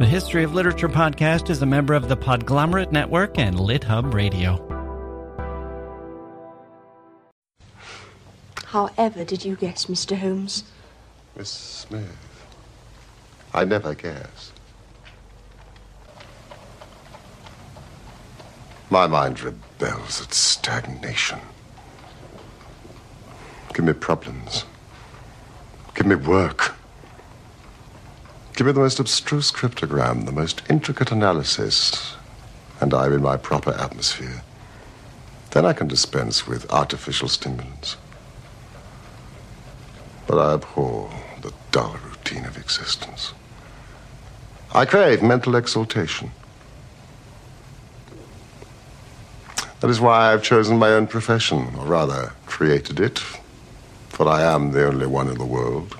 The History of Literature podcast is a member of the Podglomerate Network and LitHub Radio. However did you guess, Mr. Holmes? Miss Smith, I never guess. My mind rebels at stagnation. Give me problems. Give me work. Give me the most abstruse cryptogram, the most intricate analysis, and I'm in my proper atmosphere. Then I can dispense with artificial stimulants. But I abhor the dull routine of existence. I crave mental exaltation. That is why I've chosen my own profession, or rather, created it, for I am the only one in the world.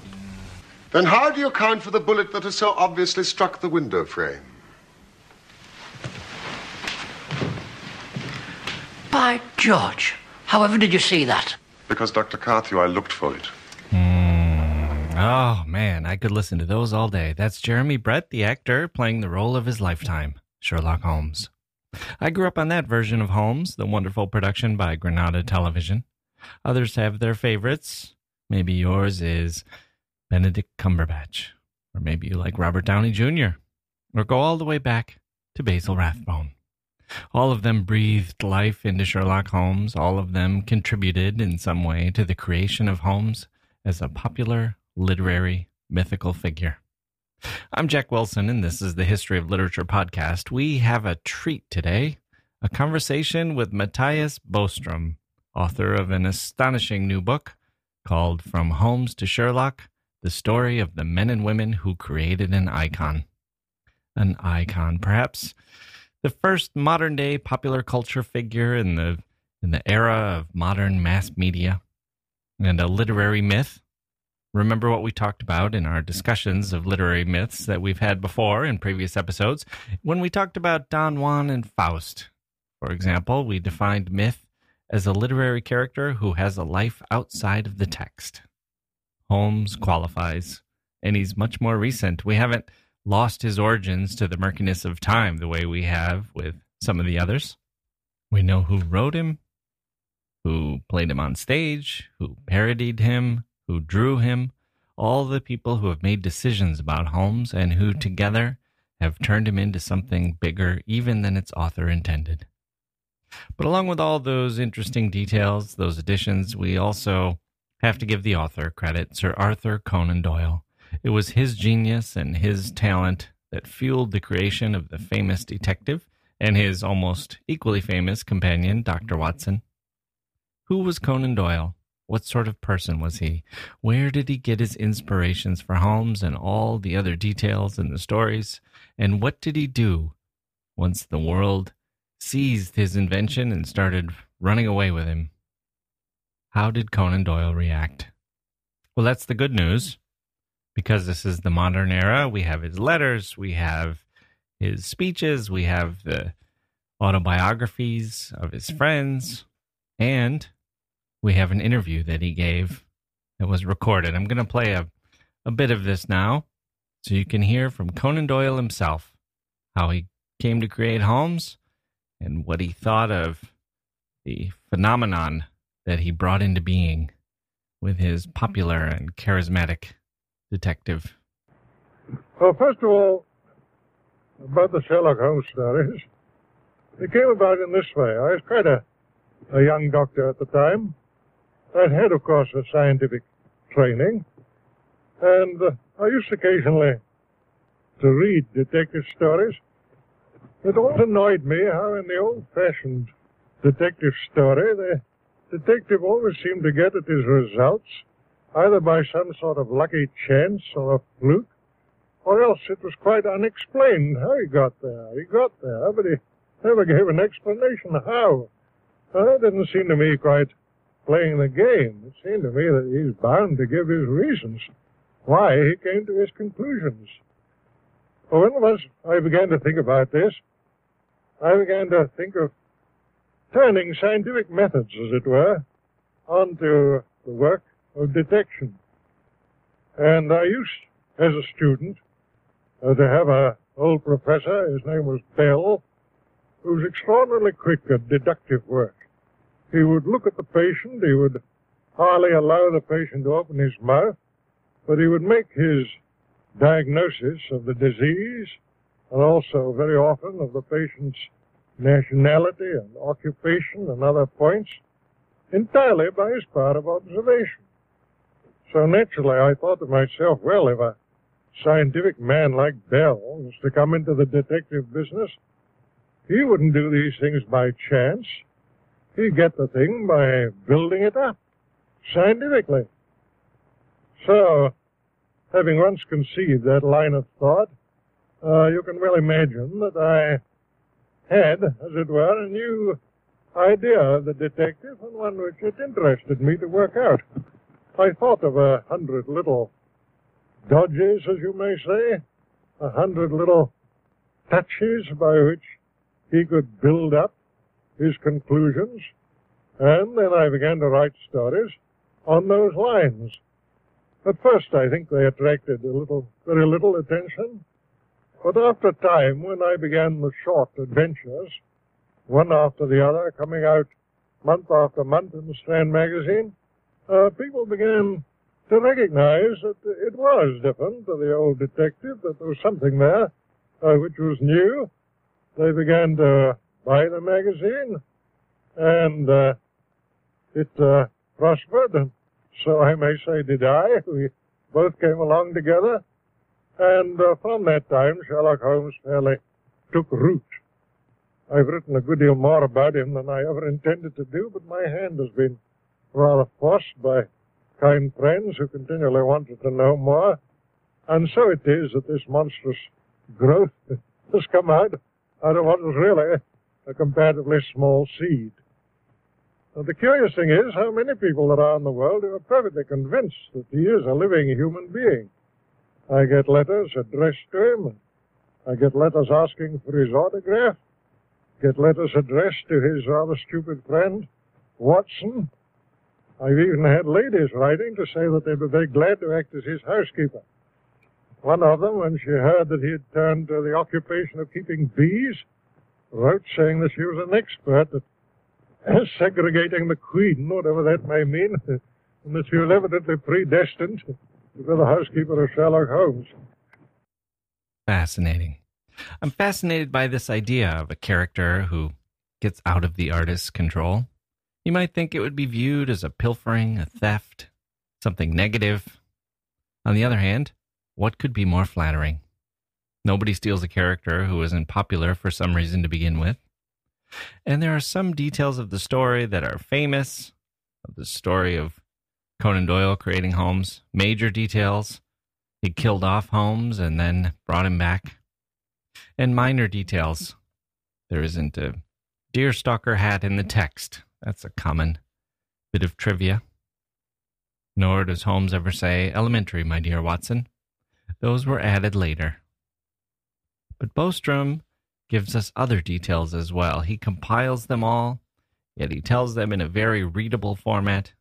Then how do you account for the bullet that has so obviously struck the window frame? By George, however did you see that? Because, Dr. Carthew, I looked for it. Hmm. Oh, man, I could listen to those all day. That's Jeremy Brett, the actor, playing the role of his lifetime, Sherlock Holmes. I grew up on that version of Holmes, the wonderful production by Granada Television. Others have their favorites. Maybe yours is Benedict Cumberbatch, or maybe you like Robert Downey Jr., or go all the way back to Basil Rathbone. All of them breathed life into Sherlock Holmes. All of them contributed in some way to the creation of Holmes as a popular literary mythical figure. I'm Jack Wilson, and this is the History of Literature podcast. We have a treat today a conversation with Mattias Bostrom, author of an astonishing new book called From Holmes to Sherlock The Story of the Men and Women Who Created an Icon. An icon, perhaps the first modern day popular culture figure in the in the era of modern mass media and a literary myth Remember what we talked about in our discussions of literary myths that we've had before in previous episodes? When we talked about Don Juan and Faust, for example, we defined myth as a literary character who has a life outside of the text. Holmes qualifies, and he's much more recent. We haven't lost his origins to the murkiness of time the way we have with some of the others. We know who wrote him, who played him on stage, who parodied him, who drew him, all the people who have made decisions about Holmes and who together have turned him into something bigger even than its author intended. But along with all those interesting details, those additions, we also have to give the author credit, Sir Arthur Conan Doyle. It was his genius and his talent that fueled the creation of the famous detective and his almost equally famous companion, Dr. Watson. Who was Conan Doyle? What sort of person was he? Where did he get his inspirations for Holmes and all the other details in the stories? And what did he do once the world seized his invention and started running away with him? How did Conan Doyle react? Well, that's the good news. Because this is the modern era, we have his letters, we have his speeches, we have the autobiographies of his friends, and we have an interview that he gave that was recorded. I'm going to play a, a bit of this now so you can hear from Conan Doyle himself how he came to create Holmes and what he thought of the phenomenon that he brought into being with his popular and charismatic detective. Well, first of all, about the Sherlock Holmes stories, it came about in this way. I was quite a, a young doctor at the time, I'd had, of course, a scientific training, and uh, I used occasionally to read detective stories. It always annoyed me how in the old-fashioned detective story, the detective always seemed to get at his results either by some sort of lucky chance or a fluke, or else it was quite unexplained how he got there. He got there, but he never gave an explanation how. Uh, that didn't seem to me quite playing the game. It seemed to me that he's bound to give his reasons why he came to his conclusions. Well, once I began to think about this, I began to think of turning scientific methods, as it were, onto the work of detection. And I used, as a student, uh, to have a old professor, his name was Bell, who was extraordinarily quick at deductive work. He would look at the patient, he would hardly allow the patient to open his mouth, but he would make his diagnosis of the disease and also very often of the patient's nationality and occupation and other points entirely by his power of observation. So naturally I thought to myself, well, if a scientific man like Bell was to come into the detective business, he wouldn't do these things by chance. He'd get the thing by building it up scientifically. So, having once conceived that line of thought, uh, you can well imagine that I had, as it were, a new idea of the detective and one which it interested me to work out. I thought of a hundred little dodges, as you may say, a hundred little touches by which he could build up his conclusions, and then I began to write stories on those lines. At first, I think they attracted a little, very little attention, but after a time, when I began the short adventures, one after the other, coming out month after month in the Strand magazine, uh, people began to recognize that it was different to the old detective, that there was something there uh, which was new. They began to buy the magazine, and uh, it uh, prospered, and so I may say did I. We both came along together. And uh, from that time, Sherlock Holmes fairly took root. I've written a good deal more about him than I ever intended to do, but my hand has been rather forced by kind friends who continually wanted to know more. And so it is that this monstrous growth has come out out of what was really a comparatively small seed. Now, the curious thing is how many people there are in the world who are perfectly convinced that he is a living human being. I get letters addressed to him. I get letters asking for his autograph. Get letters addressed to his rather stupid friend, Watson. I've even had ladies writing to say that they'd be very glad to act as his housekeeper. One of them, when she heard that he had turned to the occupation of keeping bees, wrote saying that she was an expert at segregating the queen, whatever that may mean, and that she was evidently predestined be the housekeeper of Sherlock Holmes. Fascinating. I'm fascinated by this idea of a character who gets out of the artist's control. You might think it would be viewed as a pilfering, a theft, something negative. On the other hand, what could be more flattering? Nobody steals a character who isn't popular for some reason to begin with. And there are some details of the story that are famous, of the story of Conan Doyle creating Holmes, major details. He killed off Holmes and then brought him back. And minor details. There isn't a deerstalker hat in the text. That's a common bit of trivia. Nor does Holmes ever say, Elementary, my dear Watson. Those were added later. But Bostrom gives us other details as well. He compiles them all, yet he tells them in a very readable format.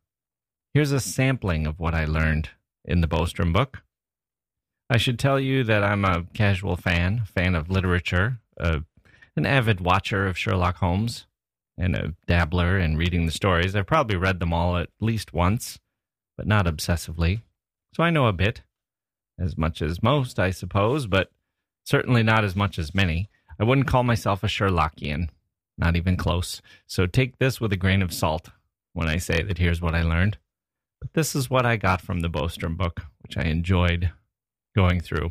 Here's a sampling of what I learned in the Bostrom book. I should tell you that I'm a casual fan, fan of literature, uh, an avid watcher of Sherlock Holmes, and a dabbler in reading the stories. I've probably read them all at least once, but not obsessively. So I know a bit, as much as most, I suppose, but certainly not as much as many. I wouldn't call myself a Sherlockian, not even close. So take this with a grain of salt when I say that here's what I learned. This is what I got from the Bostrom book, which I enjoyed going through.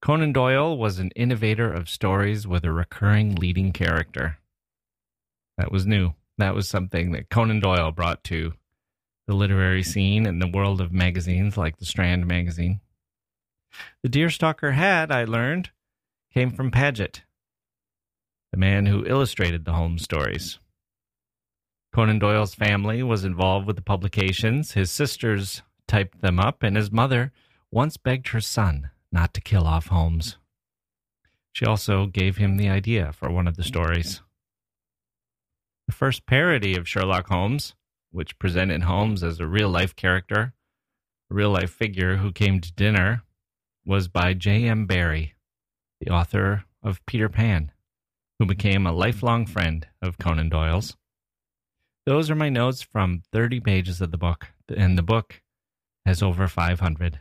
Conan Doyle was an innovator of stories with a recurring leading character. That was new. That was something that Conan Doyle brought to the literary scene and the world of magazines like the Strand magazine. The deerstalker hat, I learned, came from Paget, the man who illustrated the Holmes stories. Conan Doyle's family was involved with the publications. His sisters typed them up, and his mother once begged her son not to kill off Holmes. She also gave him the idea for one of the stories. The first parody of Sherlock Holmes, which presented Holmes as a real life character, a real life figure who came to dinner, was by J.M. Barrie the author of Peter Pan, who became a lifelong friend of Conan Doyle's. Those are my notes from 30 pages of the book, and the book has over 500.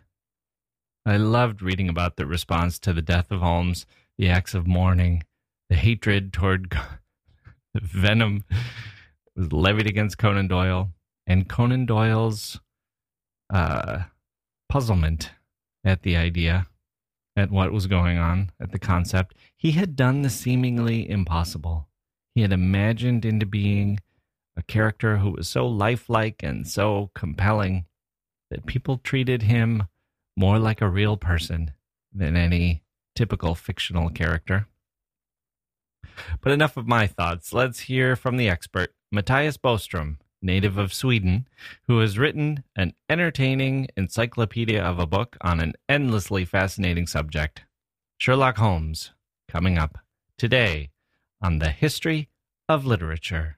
I loved reading about the response to the death of Holmes, the acts of mourning, the hatred toward the venom was levied against Conan Doyle, and Conan Doyle's uh, puzzlement at the idea, at what was going on, at the concept. He had done the seemingly impossible. He had imagined into being a character who was so lifelike and so compelling that people treated him more like a real person than any typical fictional character. But enough of my thoughts. Let's hear from the expert, Mattias Bostrom, native of Sweden, who has written an entertaining encyclopedia of a book on an endlessly fascinating subject Sherlock Holmes, coming up today on the history of literature.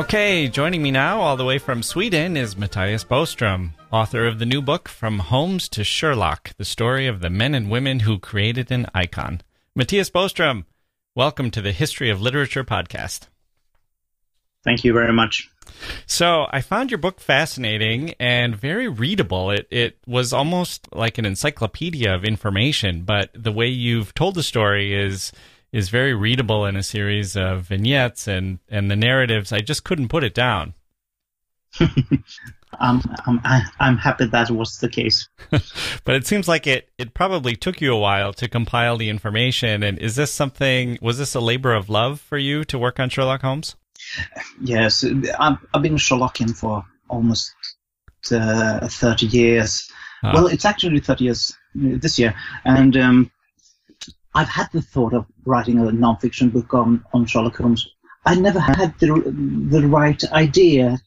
Okay, joining me now, all the way from Sweden, is Mattias Bostrom, author of the new book From Holmes to Sherlock The Story of the Men and Women Who Created an Icon. Mattias Bostrom, welcome to the History of Literature podcast. Thank you very much. So, I found your book fascinating and very readable. It it was almost like an encyclopedia of information, but the way you've told the story is is very readable in a series of vignettes and, and the narratives. I just couldn't put it down. um, I'm, I'm happy that was the case. but it seems like it, it probably took you a while to compile the information. And is this something, was this a labor of love for you to work on Sherlock Holmes? Yes, I've, I've been Sherlockian for almost uh, 30 years. Ah. Well, it's actually 30 years this year. And um, I've had the thought of writing a non-fiction book on, on Sherlock Holmes. I never had the the right idea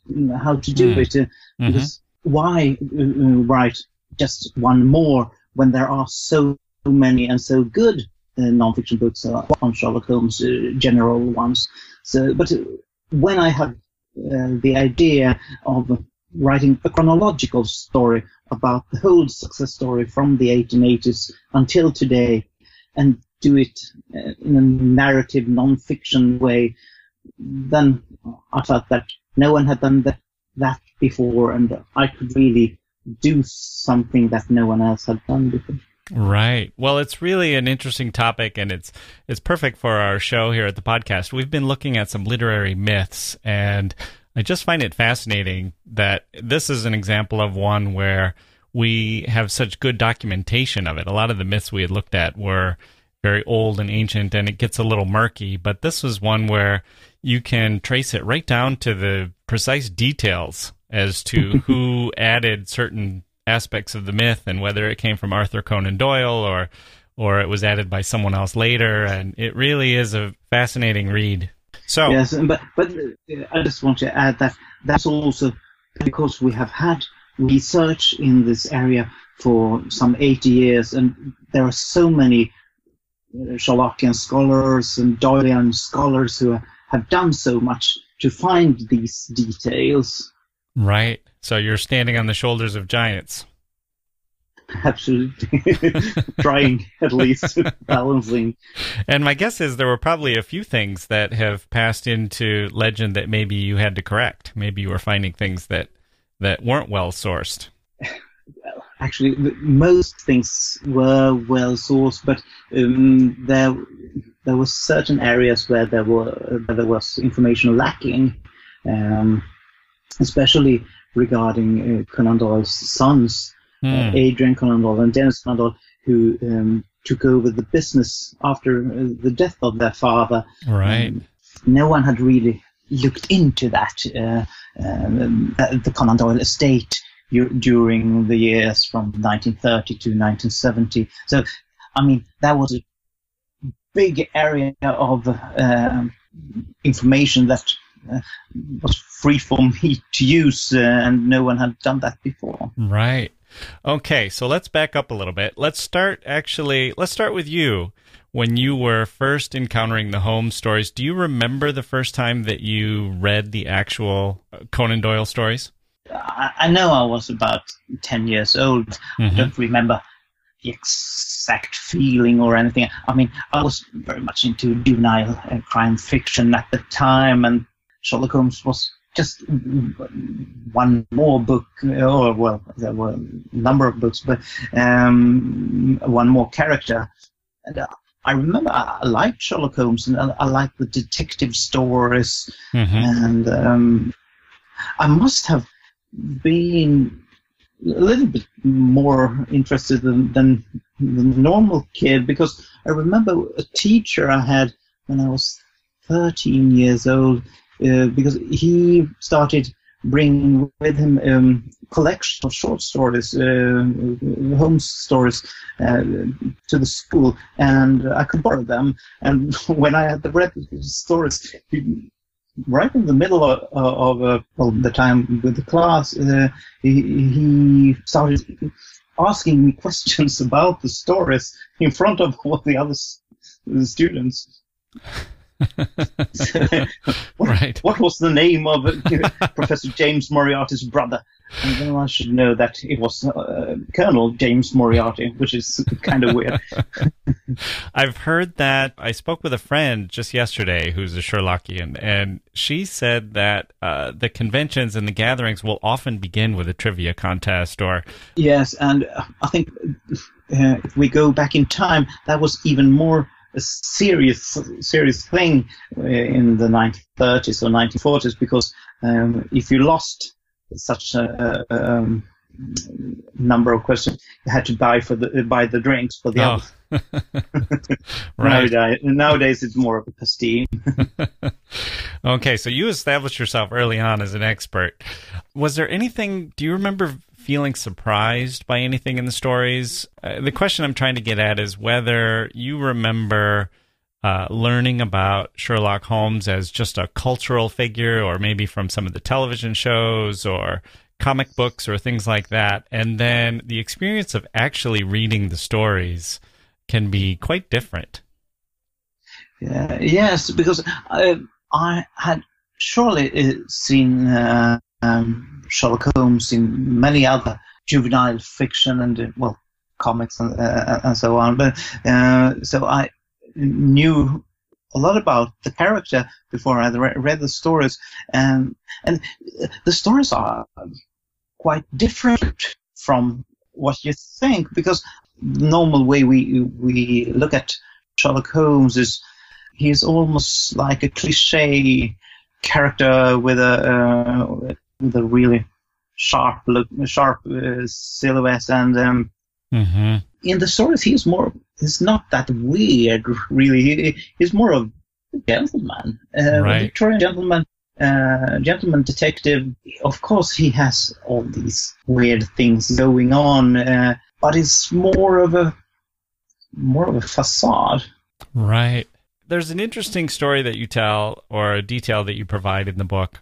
how to do mm. it. Uh, mm-hmm. Because why uh, uh, write just one more when there are so many and so good uh, non-fiction books uh, on Sherlock Holmes, uh, general ones. So, but when I had the idea of writing a chronological story about the whole success story from the 1880s until today, and do it uh, in a narrative, non-fiction way, then I felt that no one had done that, that before, and I could really do something that no one else had done before. Right. Well, it's really an interesting topic and it's it's perfect for our show here at the podcast. We've been looking at some literary myths and I just find it fascinating that this is an example of one where we have such good documentation of it. A lot of the myths we had looked at were very old and ancient and it gets a little murky, but this was one where you can trace it right down to the precise details as to who added certain aspects of the myth and whether it came from Arthur Conan Doyle or or it was added by someone else later and it really is a fascinating read. So Yes, but but uh, I just want to add that that's also because we have had research in this area for some 80 years, and there are so many uh, Sherlockian scholars and Doylean scholars who have done so much to find these details. Right. So you're standing on the shoulders of giants. Absolutely. Trying, at least, balancing. And my guess is there were probably a few things that have passed into legend that maybe you had to correct. Maybe you were finding things that, that weren't well sourced. Well, actually, most things were well sourced, but um, there there were certain areas where there were where there was information lacking, um, especially regarding uh, Conan Doyle's sons uh, Hmm. Adrian Conan Doyle and Denis Conan Doyle, who um, took over the business after uh, the death of their father. Right. Um, no one had really looked into that, uh, um, uh, the Conan Doyle estate during the years from 1930 to 1970. So, I mean, that was a big area of um information that uh, was free for me to use, uh, and no one had done that before. Right. Okay, so let's back up a little bit. Let's start actually, let's start with you. When you were first encountering the Holmes stories, do you remember the first time that you read the actual uh, Conan Doyle stories? I, I know I was about 10 years old. I Mhm. don't remember the exact feeling or anything. I mean, I was very much into juvenile uh, crime fiction at the time, and Sherlock Holmes was just one more book, or well, there were a number of books, but um, one more character. And uh, I remember I I liked Sherlock Holmes, and I, I liked the detective stories Mm-hmm. and um, I must have been a little bit more interested than, than the normal kid because I remember a teacher I had when I was 13 years old uh, because he started bringing with him um, collection of short stories, uh, Holmes stories, uh, to the school, and I could borrow them. And when I had read the stories, he, right in the middle of, of uh, well, the time with the class, uh, he, he started asking me questions about the stories in front of all the other students. What, Right. what was the name of uh, Professor James Moriarty's brother? And then I should know that it was uh, Colonel James Moriarty, which is kind of weird. I've heard that. I spoke with a friend just yesterday who's a Sherlockian, and she said that uh, the conventions and the gatherings will often begin with a trivia contest or Yes, and I think uh, if we go back in time, that was even more a serious, serious thing uh, in the 1930s or 1940s because um, if you lost such a, a, um, number of questions, you had to buy for the buy the drinks for the Oh. others. right. Nowadays, nowadays it's more of a pastiche. Okay, so you established yourself early on as an expert. Was there anything, do you remember feeling surprised by anything in the stories? Uh, the question I'm trying to get at is whether you remember uh, learning about Sherlock Holmes as just a cultural figure, or maybe from some of the television shows or comic books or things like that. And then the experience of actually reading the stories can be quite different. Yeah, yes, because I, I had surely uh, seen uh, um, Sherlock Holmes in many other juvenile fiction and uh, well comics and, uh, and so on. But uh, so I knew a lot about the character before I re- read the stories, and and the stories are quite different from what you think because the normal way we we look at Sherlock Holmes is he's almost like a cliche character with a uh, a really sharp look, sharp uh, silhouette, and um, Mm-hmm. in the stories he's more he's not that weird really. He, he's more of a gentleman, uh, Right. a Victorian gentleman. Uh, gentleman detective. Of course, he has all these weird things going on, uh, but it's more of a more of a facade. Right. There's an interesting story that you tell, or a detail that you provide in the book,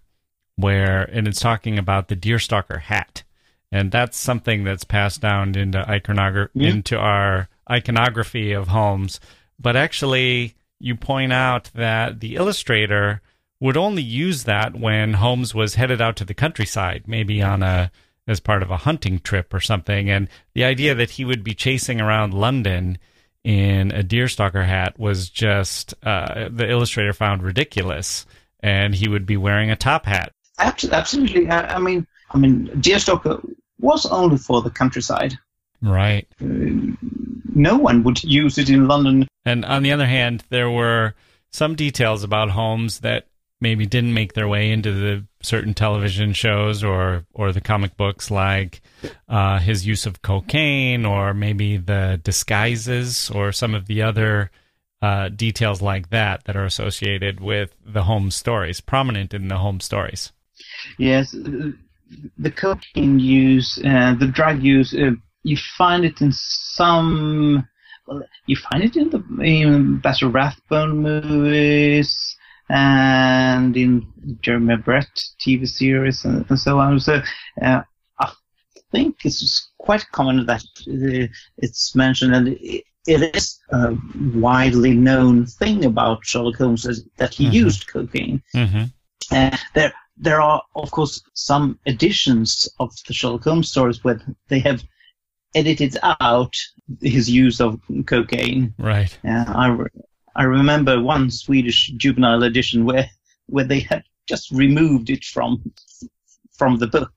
where, and it's talking about the deerstalker hat. And that's something that's passed down into iconogra- Yeah. into our iconography of Holmes. but actually, you point out that the illustrator would only use that when Holmes was headed out to the countryside, maybe on a as part of a hunting trip or something. And the idea that he would be chasing around London in a deerstalker hat was just uh, the illustrator found ridiculous, and he would be wearing a top hat. Absolutely. I, I mean, I mean, deerstalker was only for the countryside. Right. Uh, no one would use it in London. And on the other hand, there were some details about Holmes that maybe didn't make their way into the certain television shows or or the comic books, like uh, his use of cocaine, or maybe the disguises, or some of the other uh, details like that that are associated with the Holmes stories, prominent in the Holmes stories. Yes, the cocaine use, uh, the drug use, uh, you find it in some. Well, you find it in the in Basil Rathbone movies and in Jeremy Brett TV series and, and so on. So uh, I think it's quite common that uh, it's mentioned, and it, it is a widely known thing about Sherlock Holmes that he mm-hmm. used cocaine. Mm-hmm. Uh, there, there are of course some editions of the Sherlock Holmes stories where they have edited out his use of cocaine. Right. Yeah, I, I remember one Swedish juvenile edition where where they had just removed it from from the book.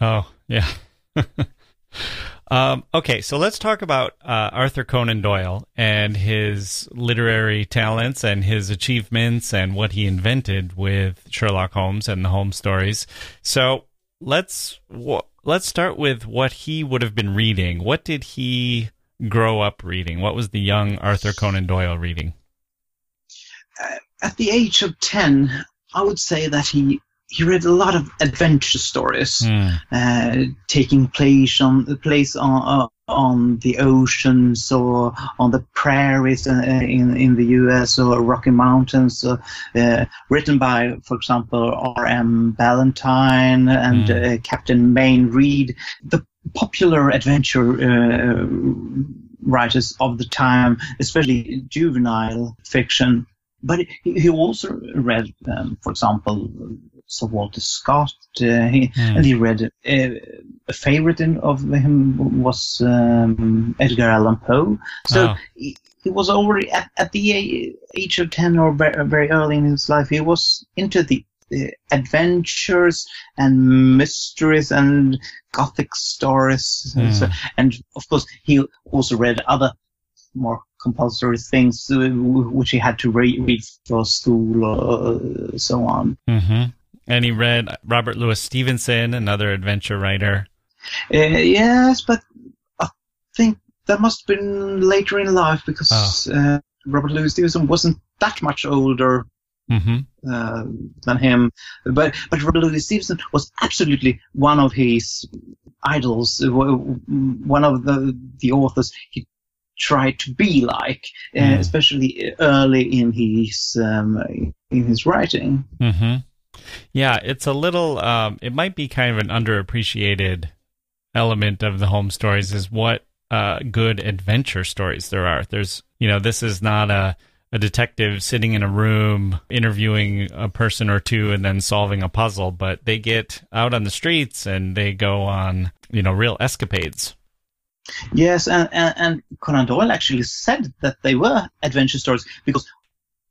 Oh yeah. um, okay, so let's talk about uh, Arthur Conan Doyle and his literary talents and his achievements and what he invented with Sherlock Holmes and the Holmes stories. So let's let's start with what he would have been reading. What did he grow up reading? What was the young Arthur Conan Doyle reading? uh, at the age of 10, I would say that he he read a lot of adventure stories, mm. uh, taking place on the place on uh, on the oceans or on the prairies uh, in in the U.S. or Rocky Mountains, uh, written by, for example, R.M. Ballantyne and mm. Captain Mayne Reid. The popular adventure uh, writers of the time, especially juvenile fiction, but he also read, um, for example, Sir Walter Scott, uh, he, mm. and he read uh, a favorite in, of him was um, Edgar Allan Poe. So oh. he, he, was already at, at, the age of ten or very, very early in his life. He was into the adventures and mysteries and gothic stories, mm. and, so, and of course he also read other more compulsory things uh, which he had to read, read for school or uh, so on. Mm-hmm. And he read Robert Louis Stevenson, another adventure writer. Uh, yes, but I think that must have been later in life because oh. uh, Robert Louis Stevenson wasn't that much older mm-hmm. uh, than him. But but Robert Louis Stevenson was absolutely one of his idols, one of the the authors he tried to be like, uh, mm. especially early in his um, in his writing. Mm-hmm. Yeah, it's a little. Um, it might be kind of an underappreciated element of the Holmes stories is what uh, good adventure stories there are. There's, you know, this is not a a detective sitting in a room interviewing a person or two and then solving a puzzle, but they get out on the streets and they go on, you know, real escapades. Yes, and, and, and Conan Doyle actually said that they were adventure stories because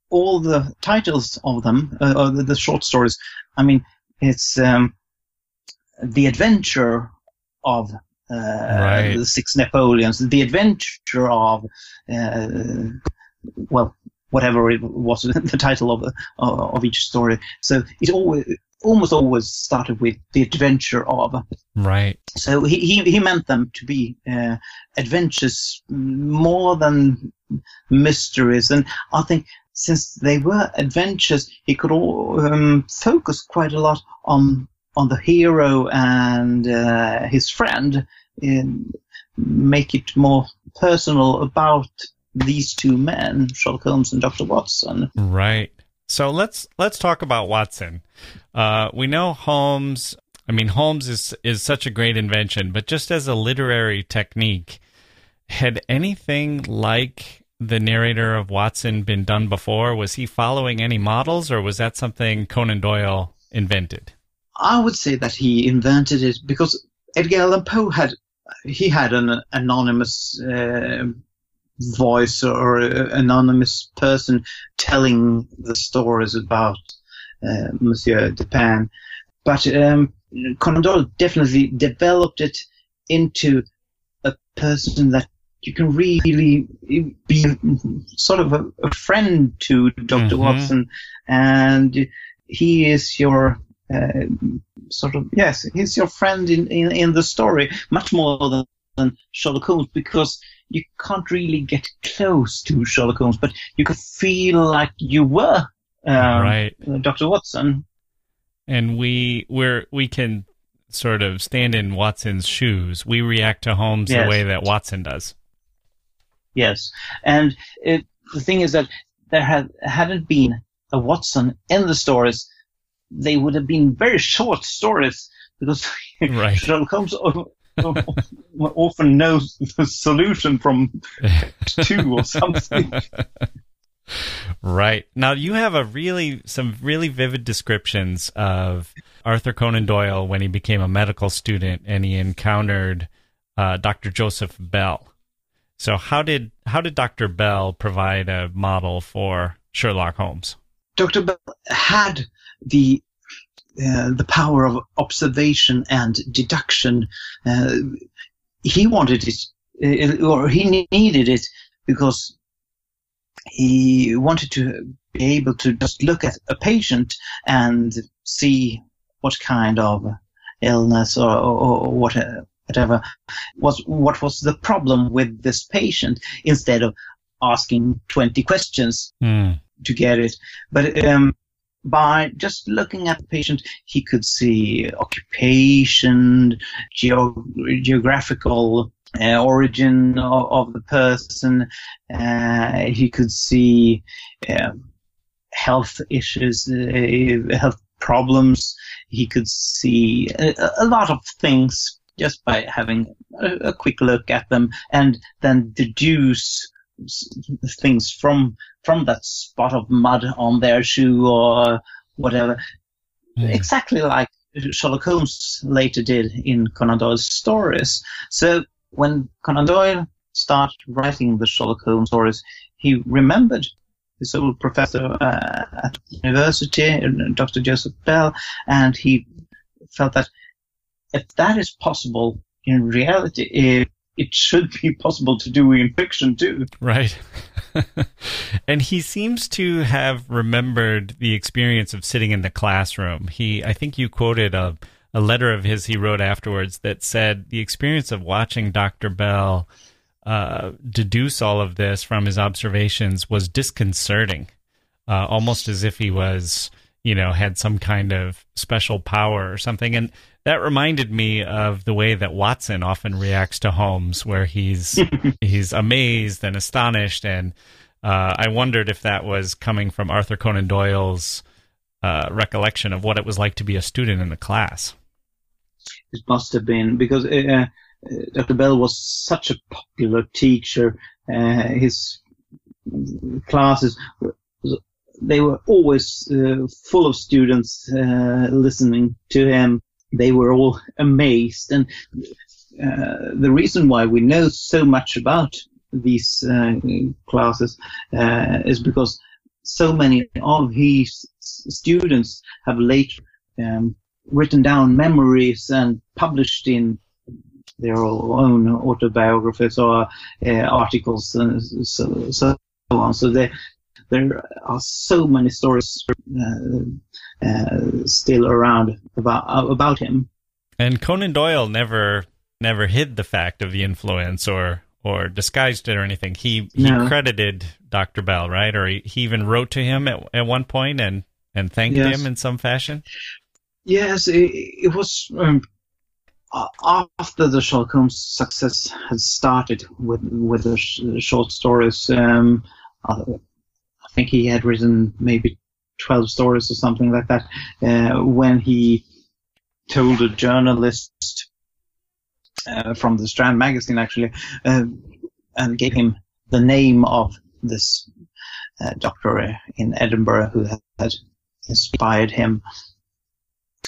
all the titles of them, uh, the, the, short stories, I mean, it's um, the adventure of uh, right. the six Napoleons, the adventure of, uh, well, whatever it was, the title of of each story. So it always almost always started with the adventure of. Right. So he, he, he meant them to be uh, adventures more than mysteries. And I think since they were adventures, he could all, um, focus quite a lot on on the hero and uh, his friend, and make it more personal about these two men, Sherlock Holmes and Dr. Watson. Right. So let's let's talk about Watson. Uh, we know Holmes. I mean, Holmes is is such a great invention, but just as a literary technique, had anything like the narrator of Watson been done before? Was he following any models, or was that something Conan Doyle invented? I would say that he invented it because Edgar Allan Poe had he had an anonymous uh, voice or anonymous person telling the stories about uh, Monsieur Dupin, but um, Conan Doyle definitely developed it into a person that you can really be sort of a, a friend to doctor mm-hmm. Watson, and he is your uh, sort of yes, he's your friend in, in, in the story much more than, than Sherlock Holmes because you can't really get close to Sherlock Holmes, but you could feel like you were um, right. Doctor Watson. And we we're we can sort of stand in Watson's shoes. We react to Holmes yes. the way that Watson does. Yes, and it, the thing is that there had hadn't been a Watson in the stories, they would have been very short stories because right. Sherlock Holmes often knows the solution from two or something. Right. Now you have a really some really vivid descriptions of Arthur Conan Doyle when he became a medical student and he encountered uh, Dr. Joseph Bell. So how did how did Dr. Bell provide a model for Sherlock Holmes? Dr. Bell had the uh, the power of observation and deduction. Uh, he wanted it, uh, or he needed it, because he wanted to be able to just look at a patient and see what kind of illness or, or, or what, whatever was what was the problem with this patient instead of asking 20 questions mm. to get it. But um, by just looking at the patient, he could see occupation, geo- geographical uh, origin of, of, the person. Uh, he could see uh, health issues, uh, health problems. He could see a, a, lot of things just by having a, a quick look at them and then deduce things from from that spot of mud on their shoe or whatever. Mm. Exactly like Sherlock Holmes later did in Conan Doyle's stories. So when Conan Doyle started writing the Sherlock Holmes stories, he remembered his old professor uh, at university, Dr. Joseph Bell, and he felt that if that is possible in reality, it should be possible to do in fiction too. Right. and he seems to have remembered the experience of sitting in the classroom. He, I think you quoted a, a letter of his he wrote afterwards that said the experience of watching Dr. Bell uh, deduce all of this from his observations was disconcerting, uh, almost as if he was, you know, had some kind of special power or something. And that reminded me of the way that Watson often reacts to Holmes, where he's he's amazed and astonished, and uh, I wondered if that was coming from Arthur Conan Doyle's uh, recollection of what it was like to be a student in the class. It must have been because uh, uh Dr. Bell was such a popular teacher. Uh, his classes they were always uh, full of students listening to him they were all amazed. And uh, the reason why we know so much about these uh, classes uh, is because so many of his students have later um, written down memories and published in their own autobiographies or uh, articles and so, so on. So they there are so many stories uh, uh, still around about about him. And Conan Doyle never never hid the fact of the influence or or disguised it or anything. He he no. credited Dr. Bell, right? Or he, he even wrote to him at, at one point and and thanked yes. him in some fashion. Yes, it, it was um, after the Sherlock Holmes success had started with with the sh- short stories. Um, uh, I think he had written maybe 12 stories or something like that uh, when he told a journalist uh, from the Strand magazine actually uh, and gave him the name of this uh, doctor in Edinburgh who had inspired him.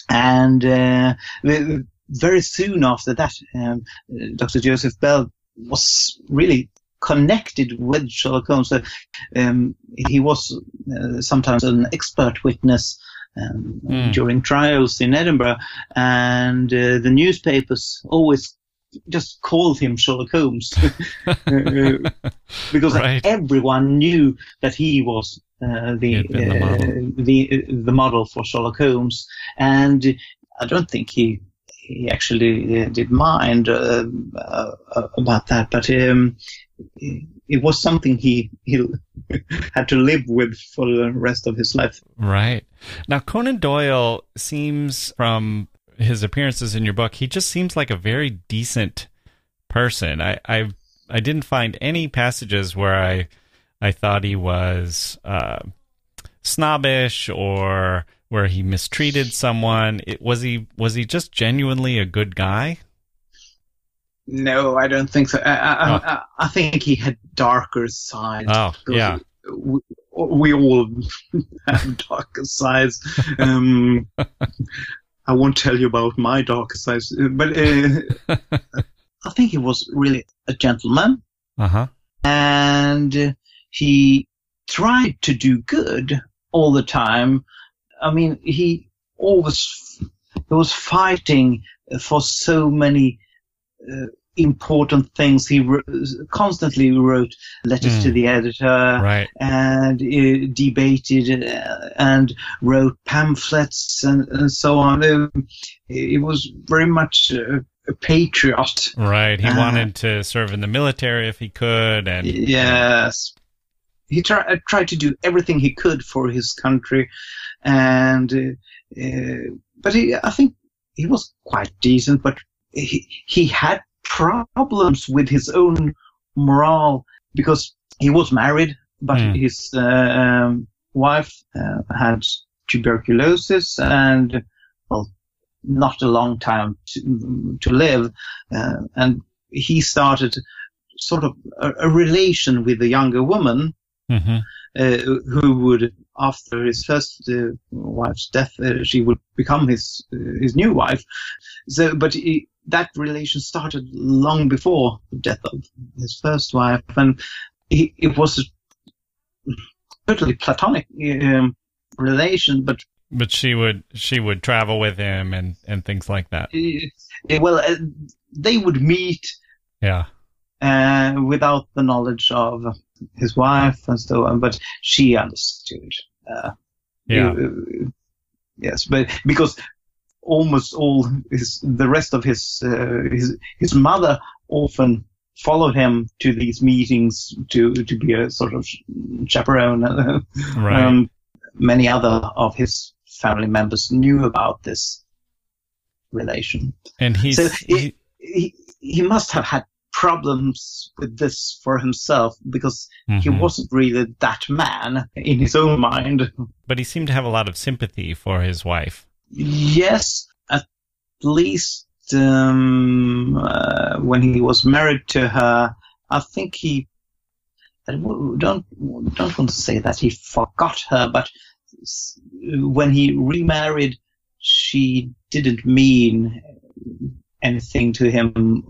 And uh, very soon after that, um, Dr. Joseph Bell was really connected with Sherlock Holmes. So, um, he was uh, sometimes an expert witness um, mm. during trials in Edinburgh, and uh, the newspapers always just called him Sherlock Holmes because right. everyone knew that he was uh, the the model. the the model for Sherlock Holmes, and I don't think he he actually uh, did mind uh, uh, about that, but um, it was something he he had to live with for the rest of his life. Right now, Conan Doyle seems from his appearances in your book, he just seems like a very decent person. I I, I didn't find any passages where I I thought he was uh, snobbish or where he mistreated someone. It, was he was he just genuinely a good guy? No, I don't think so. I, I, oh. I, I think he had darker sides. Oh, yeah. We, we all have darker sides. Um, I won't tell you about my darker sides, but uh, I think he was really a gentleman. Uh-huh. And he tried to do good all the time, I mean, he always he was fighting for so many uh, important things. He constantly wrote letters mm. to the editor right. and uh, debated uh, and wrote pamphlets and, and so on. Um, he was very much a, a patriot. Right. He uh, wanted to serve in the military if he could. And yes. He tried tried to do everything he could for his country and uh, uh, but he, I think he was quite decent, but he he had problems with his own morale because he was married, but mm. his uh, um, wife uh, had tuberculosis and well, not a long time to, to live, uh, and he started sort of a, a relation with a younger woman mm-hmm. Uh, who would after his first uh, wife's death, uh, she would become his uh, his new wife. So, but he, that relation started long before the death of his first wife, and he, it was a totally platonic um, relation. But but she would she would travel with him and and things like that. Uh, well, uh, they would meet. Yeah. without the knowledge of his wife and so on, but she understood. Uh, yeah. yes, but because almost all his the rest of his uh, his his mother often followed him to these meetings to to be a sort of chaperone. right. Um, many other of his family members knew about this relation, and he's, so he, he he must have had problems with this for himself because mm-hmm. he wasn't really that man in his own mind. But he seemed to have a lot of sympathy for his wife. Yes, at least um, uh, when he was married to her, I think he. I don't don't want to say that he forgot her, but when he remarried, she didn't mean anything to him.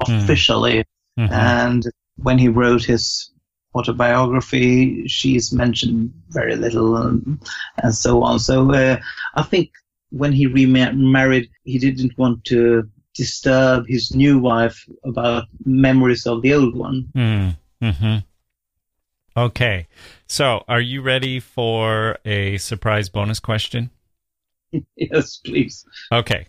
Officially. Mm-hmm. And when he wrote his autobiography, she's mentioned very little and, and so on. So uh, I think when he remarried, he didn't want to disturb his new wife about memories of the old one. Mm-hmm. Okay. So are you ready for a surprise bonus question? yes, please. Okay.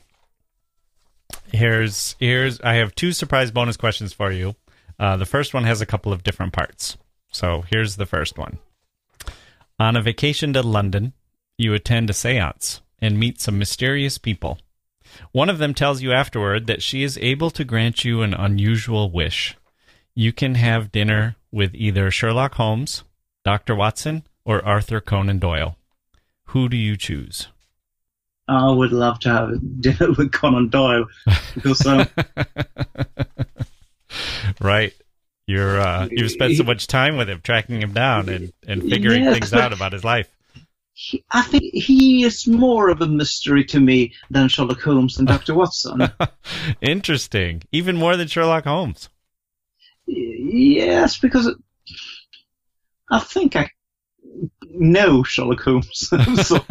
Here's here's I have two surprise bonus questions for you. Uh, the first one has a couple of different parts. So here's the first one. On a vacation to London, you attend a séance and meet some mysterious people. One of them tells you afterward that she is able to grant you an unusual wish. You can have dinner with either Sherlock Holmes, Dr. Watson, or Arthur Conan Doyle. Who do you choose? I would love to have dinner with Conan Doyle because um, right. You're uh, you've spent so much time with him, tracking him down and, and figuring things out about his life. He, I think he is more of a mystery to me than Sherlock Holmes and Dr. Watson. Interesting. Even more than Sherlock Holmes. yes, because I think I know Sherlock Holmes. so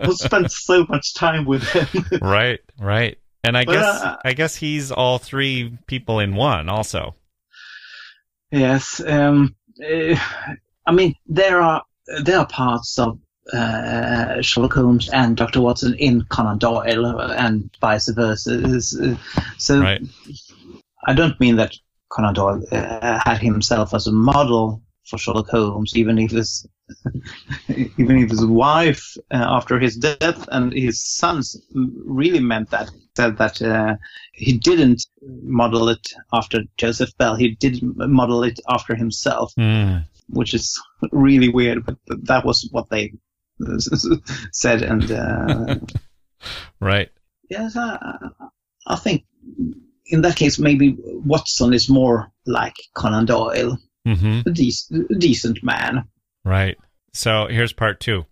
I've spent so much time with him. Right, right. And I But, guess uh, I guess he's all three people in one also. Yes, um, uh, I mean there are there are parts of uh, Sherlock Holmes and Doctor Watson in Conan Doyle and vice versa. So Right. I don't mean that Conan Doyle uh, had himself as a model for Sherlock Holmes, even if his even if his wife uh, after his death and his sons really meant that said that uh, he didn't model it after Joseph Bell. He did model it after himself, Hmm. which is really weird. But that was what they said, and uh, Right. yes, I, I think in that case maybe Watson is more like Conan Doyle, hmm a, dec- a decent man. Right. So here's part two.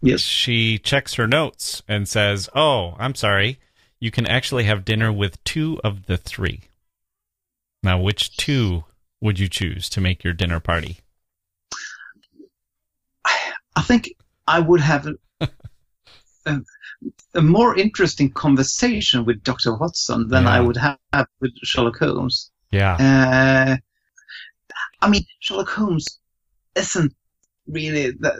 Yes. She checks her notes and says, "Oh, I'm sorry. You can actually have dinner with two of the three. Now, which two would you choose to make your dinner party? I think I would have a, a, a more interesting conversation with Dr. Watson than Yeah. I would have with Sherlock Holmes. Yeah. Uh, I mean, Sherlock Holmes isn't really that.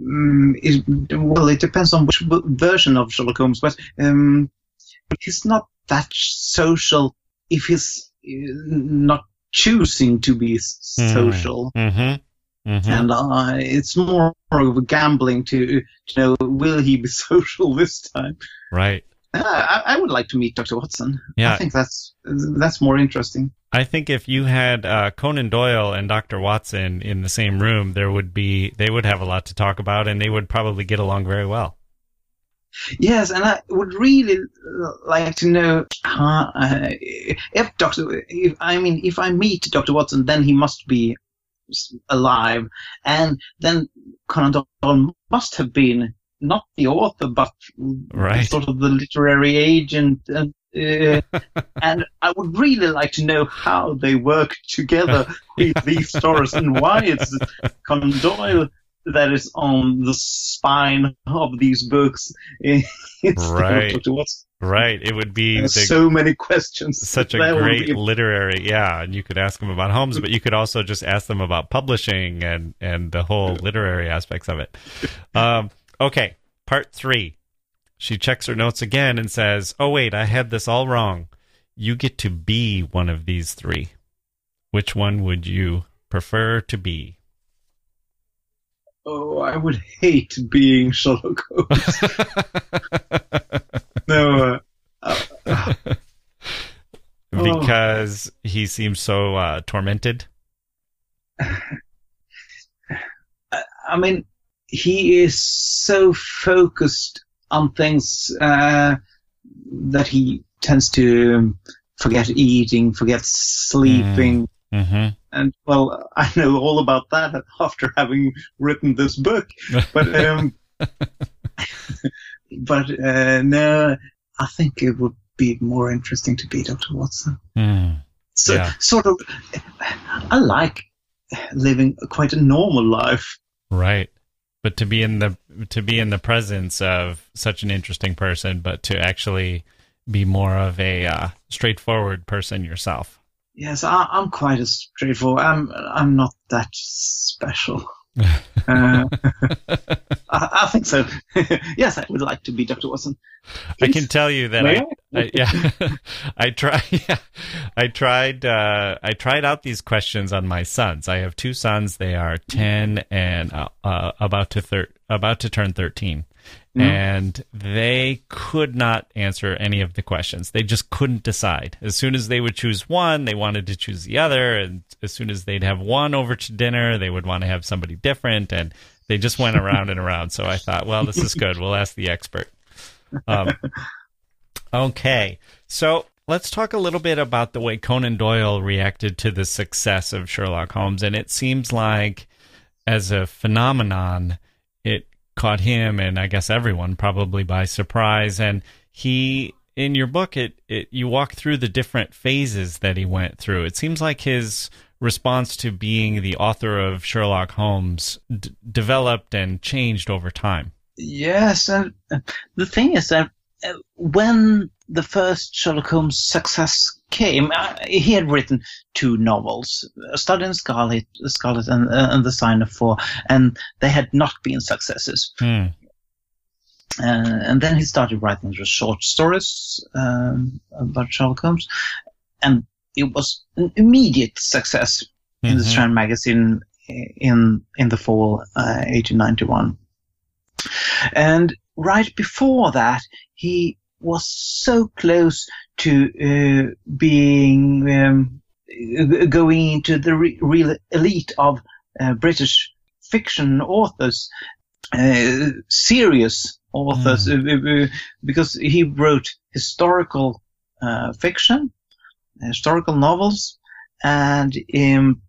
Um, is, well, it depends on which version of Sherlock Holmes, but um, he's not that social if he's uh, not choosing to be Hmm. social. Mm-hmm. Mm-hmm. And uh, it's more of a gambling to, to know will he be social this time. Right. Uh, I, I would like to meet Dr. Watson. Yeah. I think that's that's more interesting. I think if you had uh, Conan Doyle and Dr. Watson in the same room, there would be they would have a lot to talk about, and they would probably get along very well. Yes, and I would really like to know how, uh, if Doctor. If, I mean, if I meet Doctor Watson, then he must be alive, and then Conan Doyle must have been not the author, but Right. sort of the literary agent. And, uh, and I would really like to know how they work together with these stories and why it's Conan Doyle that is on the spine of these books. Right. Right. It would be the, so many questions. such a That great be- literary yeah and you could ask them about holmes but you could also just ask them about publishing and and the whole literary aspects of it um okay part three she checks her notes again and says oh wait i had this all wrong you get to be one of these three which one would you prefer to be Oh, I would hate being Sherlock Holmes. no, uh, uh, Oh. because he seems so uh tormented I mean, he is so focused on things uh, that he tends to forget eating, forget sleeping. mm-hmm. And well, I know all about that after having written this book. But um, but uh, no, I think it would be more interesting to be Dr. Watson. Mm. So Yeah. sort of, I like living quite a normal life. Right. But to be in the to be in the presence of such an interesting person, but to actually be more of a uh, straightforward person yourself. Yes, I, I'm quite a straightforward. I'm I'm not that special. Uh, I, I think so. yes, I would like to be Dr. Watson. I can tell you that I, I yeah I try yeah, I tried uh, I tried out these questions on my sons. I have two sons. They are ten and uh, uh, about to thir- about to turn thirteen, and they could not answer any of the questions. They just couldn't decide. As soon as they would choose one, they wanted to choose the other, and as soon as they'd have one over to dinner, they would want to have somebody different, and they just went around and around. So I thought, well, this is good. We'll ask the expert. Um, okay, so Let's talk a little bit about the way Conan Doyle reacted to the success of Sherlock Holmes. And it seems like, as a phenomenon, caught him and I guess everyone probably by surprise. And he, in your book, it, it you walk through the different phases that he went through. It seems like his response to being the author of Sherlock Holmes d- developed and changed over time. Yes, and the thing is that uh, when the first Sherlock Holmes success came, uh, he had written two novels, A Study in Scarlet, Scarlet and, uh, and The Sign of Four, and they had not been successes. Hmm. Uh, and then he started writing the short stories um, about Sherlock Holmes, and it was an immediate success in the Mhm. Strand magazine in in the fall uh, 1891. And right before that, he was so close to uh, being um, going into the re- real elite of uh, British fiction authors, uh, serious authors, uh, because he wrote historical uh, fiction, historical novels, and um,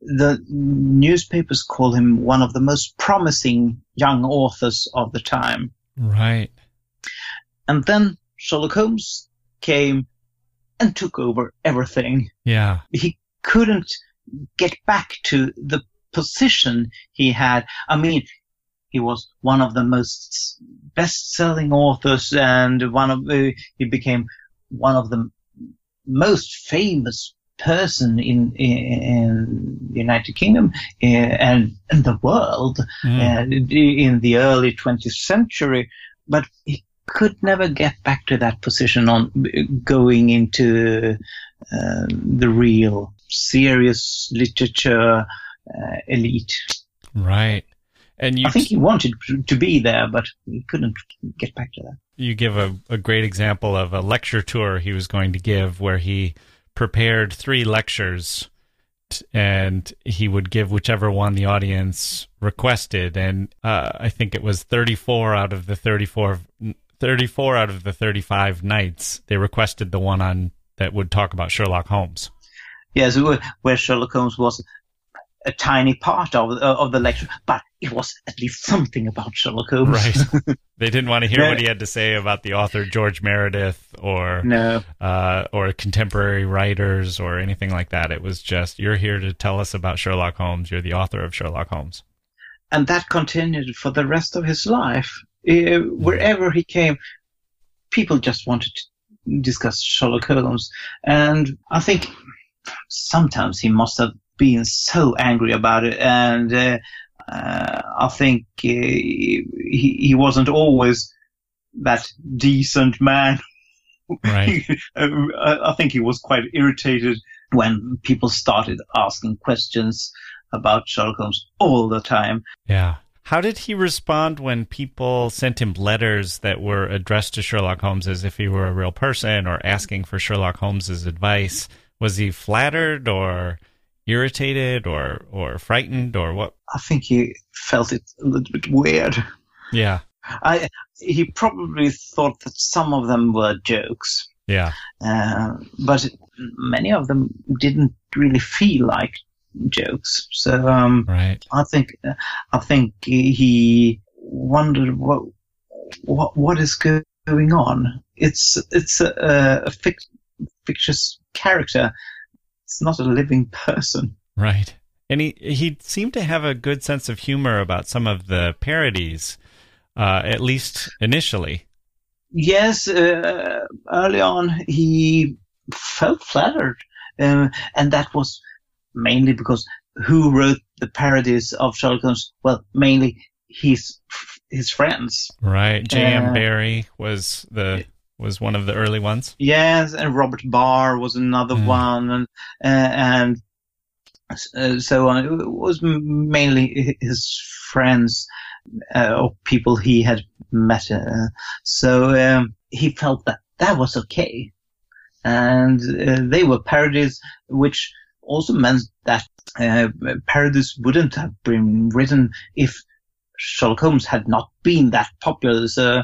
the newspapers call him one of the most promising young authors of the time. Right. And then Sherlock Holmes came and took over everything. Yeah. He couldn't get back to the position he had. I mean, he was one of the most best-selling authors and one of the, he became one of the most famous person in in the United Kingdom uh, and in the world Mm. uh, in the early 20th century, but he could never get back to that position on going into uh, the real serious literature uh, elite. Right. And you I think he wanted to be there, but he couldn't get back to that. you give a, a great example of a lecture tour he was going to give where he prepared three lectures and he would give whichever one the audience requested and uh, i think it was 34 out of the 34 34 out of the 35 nights they requested the one on that would talk about sherlock holmes Yes, where- where Sherlock Holmes was a tiny part of uh, of the lecture, but it was at least something about Sherlock Holmes. Right. they didn't want to hear Yeah. what he had to say about the author george meredith or no. uh, or contemporary writers or anything like that. It was just you're here to tell us about Sherlock Holmes. You're the author of Sherlock Holmes. and that continued for the rest of his life. Uh, wherever he came, people just wanted to discuss Sherlock Holmes, and I think sometimes he must have been so angry about it, and uh, uh, I think uh, he he wasn't always that decent man. Right. I I think he was quite irritated when people started asking questions about Sherlock Holmes all the time. Yeah. How did he respond when people sent him letters that were addressed to Sherlock Holmes as if he were a real person or asking for Sherlock Holmes's advice? Was he flattered or irritated or or frightened or what? I think he felt it a little bit weird. Yeah. I he probably thought that some of them were jokes, Yeah. uh, but many of them didn't really feel like jokes. So um, Right. I think I think he wondered what what what is going on. It's it's a, a fic- fictitious character. It's not a living person. Right. And he he seemed to have a good sense of humor about some of the parodies, uh, at least initially. Yes, uh, early on he felt flattered, um, and that was mainly because who wrote the parodies of Sherlock Holmes? Well, mainly his his friends. Right. J.M. Uh, Barrie was the was one of the early ones. Yes, and Robert Barr was another Mm. one, and uh, and uh, so on. It was mainly his friends uh, or people he had met. Uh, so um, he felt that that was okay, and uh, they were parodies, which also meant that uh, parodies wouldn't have been written if Sherlock Holmes had not been that popular. So,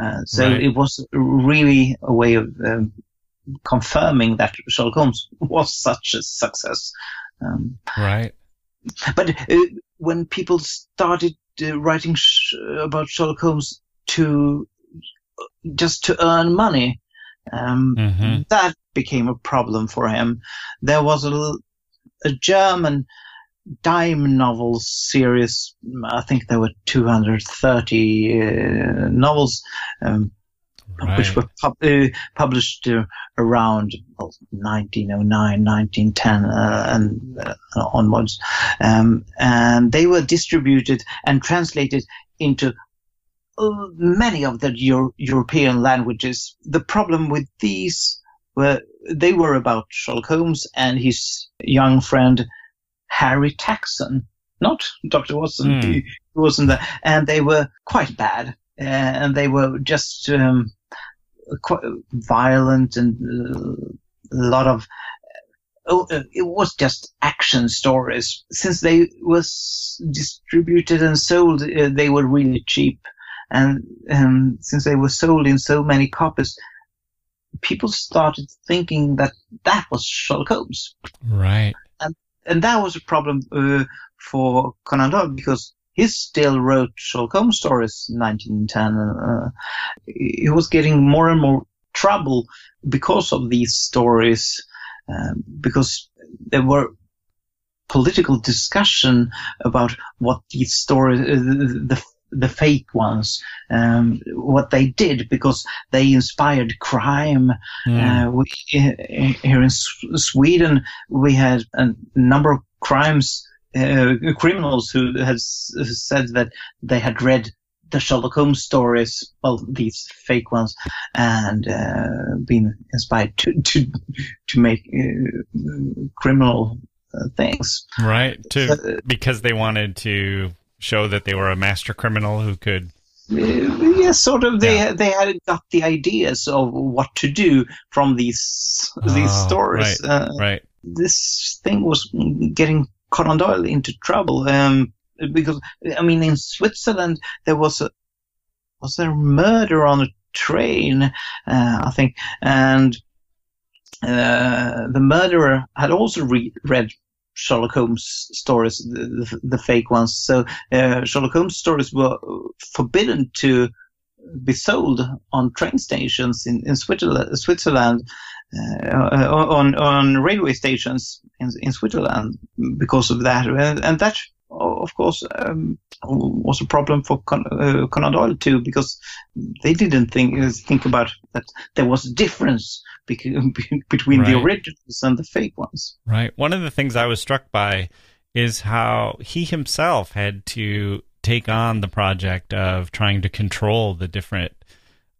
uh, so Right. it was really a way of um, confirming that Sherlock Holmes was such a success. Um, right. But uh, when people started uh, writing sh- about Sherlock Holmes to just to earn money, um, mm-hmm. that became a problem for him. There was a, a German dime novels series. I think there were 230 uh, novels. Um, right. Which were pub- uh, published uh, around well, 1909, 1910, uh, and uh, onwards. Um, and they were distributed and translated into uh, many of the Euro- European languages. The problem with these were they were about Sherlock Holmes and his young friend Harry Taxon, not Dr. Watson. Mm. He wasn't there. And they were quite bad. Uh, and they were just um, quite violent and uh, a lot of oh, uh, it was just action stories. Since they was distributed and sold, uh, they were really cheap, and um, since they were sold in so many copies, people started thinking that that was Sherlock Holmes. Right and and that was a problem uh, for Conan Doyle because he still wrote Sherlock Holmes stories in 1910. Uh, he was getting more and more trouble because of these stories, um, because there were political discussion about what these stories, uh, the, the fake ones, um, what they did because they inspired crime. Mm. Uh, we, here in Sweden, we had a number of crimes, uh, criminals who had said that they had read the Sherlock Holmes stories, well, these fake ones, and uh, been inspired to to to make uh, criminal uh, things. Right. To because they wanted to show that they were a master criminal who could yeah, sort of. They yeah. they had got the ideas of what to do from these these oh, stories. Right, uh, right. This thing was getting Conan Doyle into trouble um, because I mean, in Switzerland there was a was there a murder on a train, uh, I think, and uh, the murderer had also re- read Sherlock Holmes stories, the, the fake ones. So uh, Sherlock Holmes stories were forbidden to be sold on train stations in, in Switzerland, Switzerland uh, on on railway stations in, in Switzerland because of that, and, and that of course um, was a problem for Con- uh, Conan Doyle too because they didn't think think about that there was a difference between right. the originals and the fake ones. Right. One of the things I was struck by is how he himself had to take on the project of trying to control the different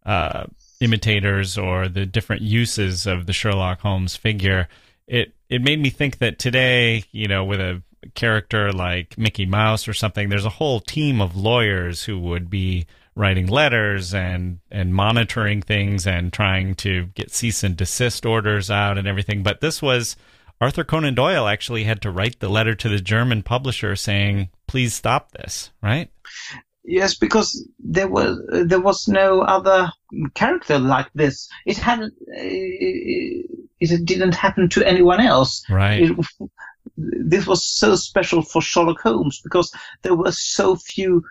uh, imitators or the different uses of the Sherlock Holmes figure. It it made me think that today, you know, with a character like Mickey Mouse or something, there's a whole team of lawyers who would be writing letters and and monitoring things and trying to get cease and desist orders out and everything. But this was Arthur Conan Doyle actually had to write the letter to the German publisher saying, "Please stop this." Right? Yes, because there was there was no other character like this. It hadn't. Uh, it, it didn't happen to anyone else. Right. It, this was so special for Sherlock Holmes because there were so few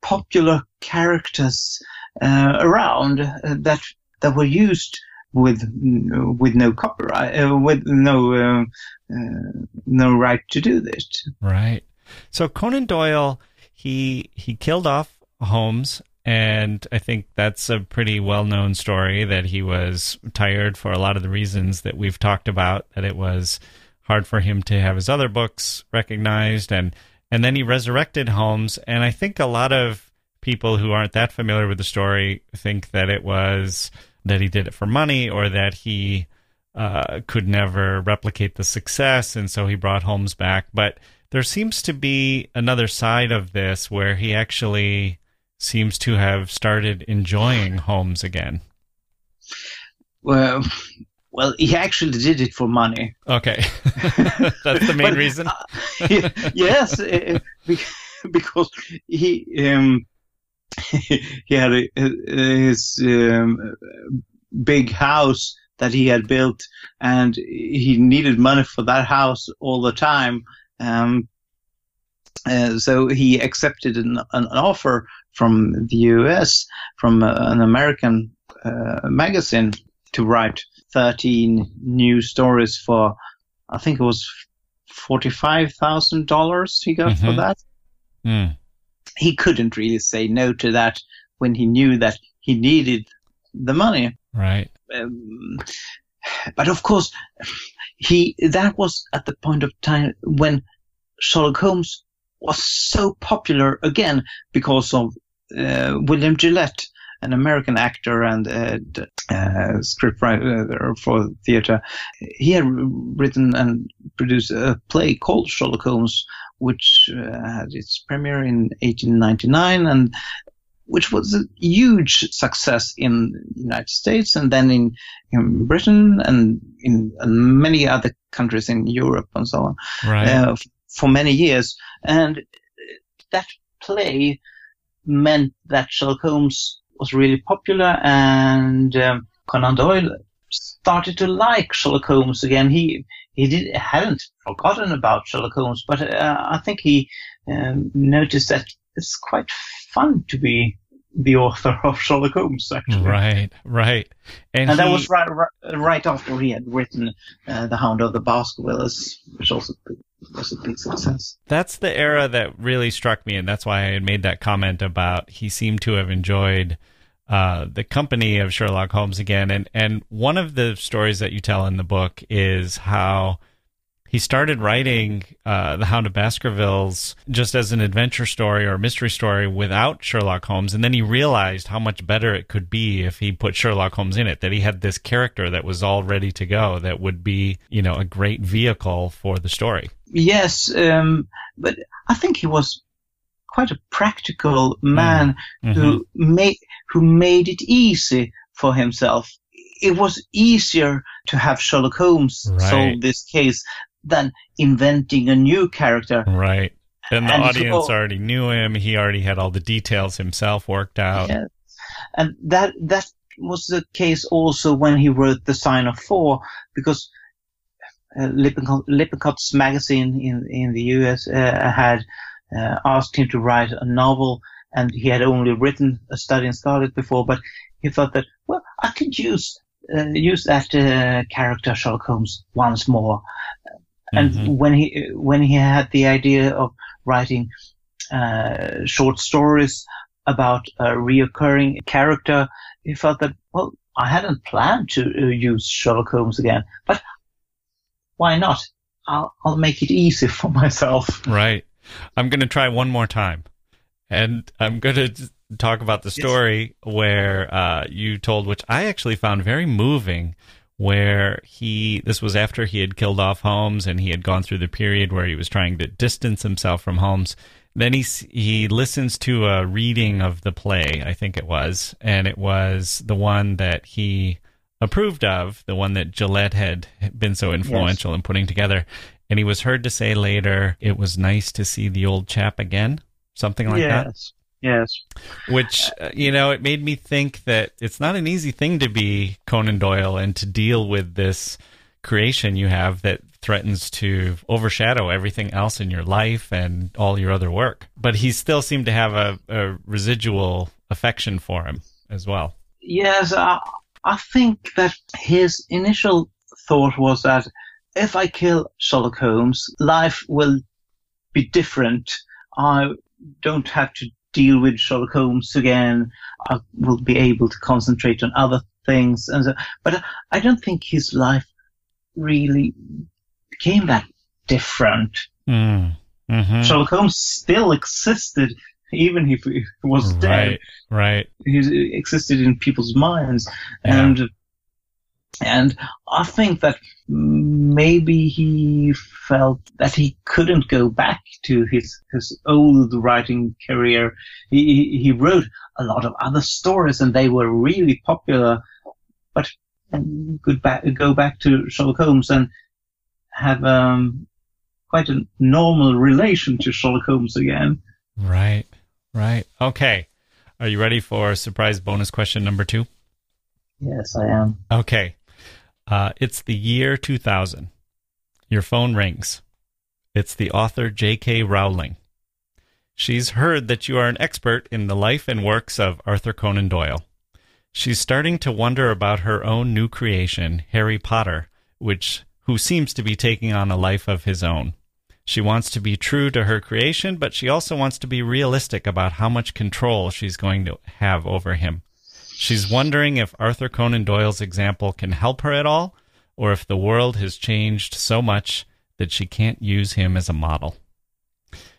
popular characters uh, around uh, that that were used with with no copyright, uh, with no uh, uh, no right to do this. Right. So Conan Doyle, he he killed off Holmes, and I think that's a pretty well known story that he was tired for a lot of the reasons that we've talked about. That it was hard for him to have his other books recognized, and and then he resurrected Holmes. And I think a lot of people who aren't that familiar with the story think that it was that he did it for money or that he uh, could never replicate the success, and so he brought Holmes back. But there seems to be another side of this where he actually seems to have started enjoying Holmes again. Well, well, he actually did it for money. Okay, that's the main but, reason. Uh, yes, uh, because he um, he had a, his um, big house that he had built, and he needed money for that house all the time. Um, uh, so he accepted an, an, offer from the U.S. from uh, an American uh, magazine to write 13 new stories for, I think it was forty-five thousand dollars he got mm-hmm. for that. Mm. He couldn't really say no to that when he knew that he needed the money. Right. Um, but of course, he that was at the point of time when Sherlock Holmes was so popular again because of uh, William Gillette, an American actor and uh, uh, scriptwriter for theater. He had written and produced a play called Sherlock Holmes, which uh, had its premiere in 1899 and which was a huge success in the United States and then in, in Britain and in many other countries in Europe and so on right. uh, for many years. And that play meant that Sherlock Holmes was really popular and um, Conan Doyle started to like Sherlock Holmes again. He he did hadn't forgotten about Sherlock Holmes, but uh, I think he um, noticed that it's quite fun to be the author of Sherlock Holmes, actually. Right, right. And, and he, that was right, right, right, after he had written uh, The Hound of the Baskervilles, which also was a big success. That's the era that really struck me, and that's why I had made that comment about he seemed to have enjoyed uh, the company of Sherlock Holmes again. And and one of the stories that you tell in the book is how he started writing uh, The Hound of Baskervilles just as an adventure story or mystery story without Sherlock Holmes. And then he realized how much better it could be if he put Sherlock Holmes in it, that he had this character that was all ready to go that would be, you know, a great vehicle for the story. Yes, um, but I think he was quite a practical man mm-hmm. who made who made it easy for himself. It was easier to have Sherlock Holmes right. solve this case than inventing a new character. Right. And the and audience so, already knew him. He already had all the details himself worked out. Yeah. And that that was the case also when he wrote The Sign of Four, because uh, Lippincott, magazine in in the U.S. Uh, had uh, asked him to write a novel, and he had only written A Study in Scarlet before, but he thought that well, I could use uh, use that uh, character Sherlock Holmes once more. And mm-hmm. when he when he had the idea of writing uh, short stories about a reoccurring character, he felt that well, I hadn't planned to uh, use Sherlock Holmes again, but why not? I'll I'll make it easy for myself. Right. I'm going to try one more time, and I'm going to talk about the story yes. where uh, you told, which I actually found very moving where he this was after he had killed off Holmes and he had gone through the period where he was trying to distance himself from Holmes. Then he he listens to a reading of the play, I think it was, and it was the one that he approved of, the one that Gillette had been so influential yes. in putting together. And he was heard to say later, "It was nice to see the old chap again," something like yes. that. Yes. Yes. Which, uh, you know, it made me think that it's not an easy thing to be Conan Doyle and to deal with this creation you have that threatens to overshadow everything else in your life and all your other work. But he still seemed to have a, a residual affection for him as well. Yes, I, I think that his initial thought was that if I kill Sherlock Holmes, life will be different. I don't have to deal with Sherlock Holmes again. I will be able to concentrate on other things. And so, but I don't think his life really became that different. Mm. Mm-hmm. Sherlock Holmes still existed, even if he was dead. Right, right. He existed in people's minds. Yeah. And and I think that maybe he felt that he couldn't go back to his, his old writing career. He, he wrote a lot of other stories and they were really popular, but could back, go back to Sherlock Holmes and have um, quite a normal relation to Sherlock Holmes again. Right, right. Okay. Are you ready for surprise bonus question number two? Yes, I am. Okay. Uh, it's the year 2000. Your phone rings. It's the author J.K. Rowling. She's heard that you are an expert in the life and works of Arthur Conan Doyle. She's starting to wonder about her own new creation, Harry Potter, which who seems to be taking on a life of his own. She wants to be true to her creation, but she also wants to be realistic about how much control she's going to have over him. She's wondering if Arthur Conan Doyle's example can help her at all, or if the world has changed so much that she can't use him as a model.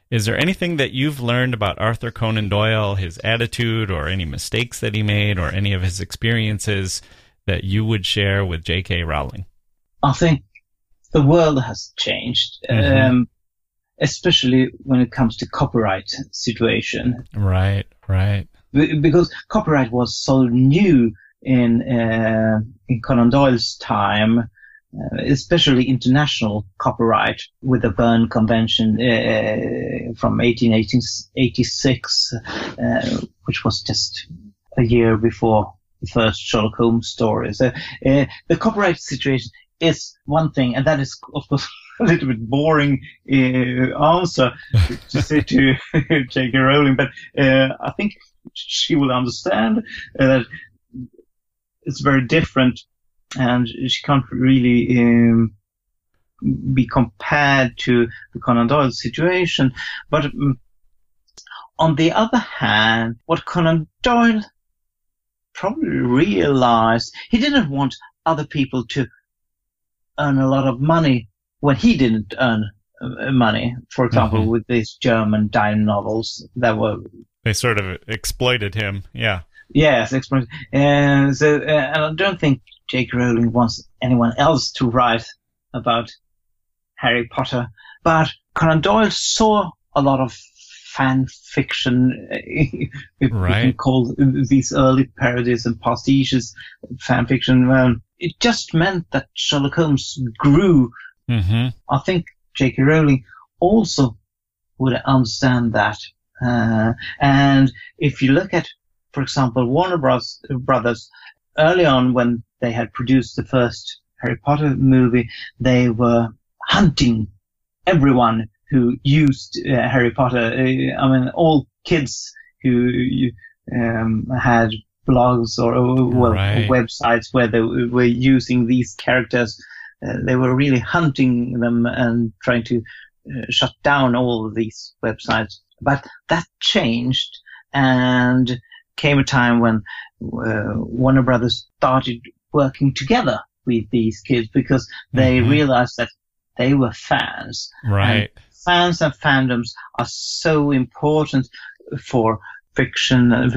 Is there anything that you've learned about Arthur Conan Doyle, his attitude, or any mistakes that he made, or any of his experiences that you would share with J.K. Rowling? I think the world has changed, Mhm. um, especially when it comes to copyright situation. Right, right. Be- because copyright was so new in uh, in Conan Doyle's time, uh, especially international copyright with the Berne Convention uh, from 1886, uh, which was just a year before the first Sherlock Holmes story. So uh, the copyright situation is one thing, and that is of course a little bit boring uh, answer to say to J.K. Rowling, but uh, I think she will understand uh, that it's very different, and she can't really um, be compared to the Conan Doyle situation. But um, on the other hand, what Conan Doyle probably realized, he didn't want other people to earn a lot of money when he didn't earn uh, money. For example, Mhm. with these German dime novels that were They sort of exploited him. Yeah. Yes, experience. And so, uh, and I don't think J.K. Rowling wants anyone else to write about Harry Potter, but Conan Doyle saw a lot of fan fiction, if we can call these early parodies and pastiches fan fiction. Um, it just meant that Sherlock Holmes grew Mm-hmm. I think J.K. Rowling also would understand that. Uh, and if you look at, for example, Warner Bros. Brothers, early on when they had produced the first Harry Potter movie, they were hunting everyone who used uh, Harry Potter. Uh, I mean, all kids who um, had blogs or uh, well, Right. websites where they were using these characters uh, they were really hunting them and trying to uh, shut down all of these websites. But that changed and came a time when uh, Warner Brothers started working together with these kids because they Mhm. realized that they were fans. Right. Fans and fandoms are so important for fiction, uh,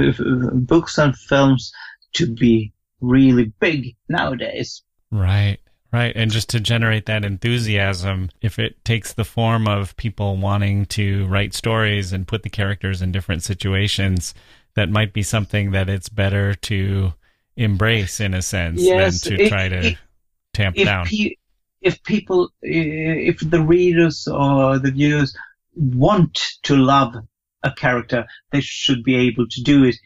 books and films to be really big nowadays. Right. Right. And just to generate that enthusiasm, if it takes the form of people wanting to write stories and put the characters in different situations, that might be something that it's better to embrace in a sense Yes, than to try to tamp if down. pe- if people, if the readers or the viewers want to love a character, they should be able to do it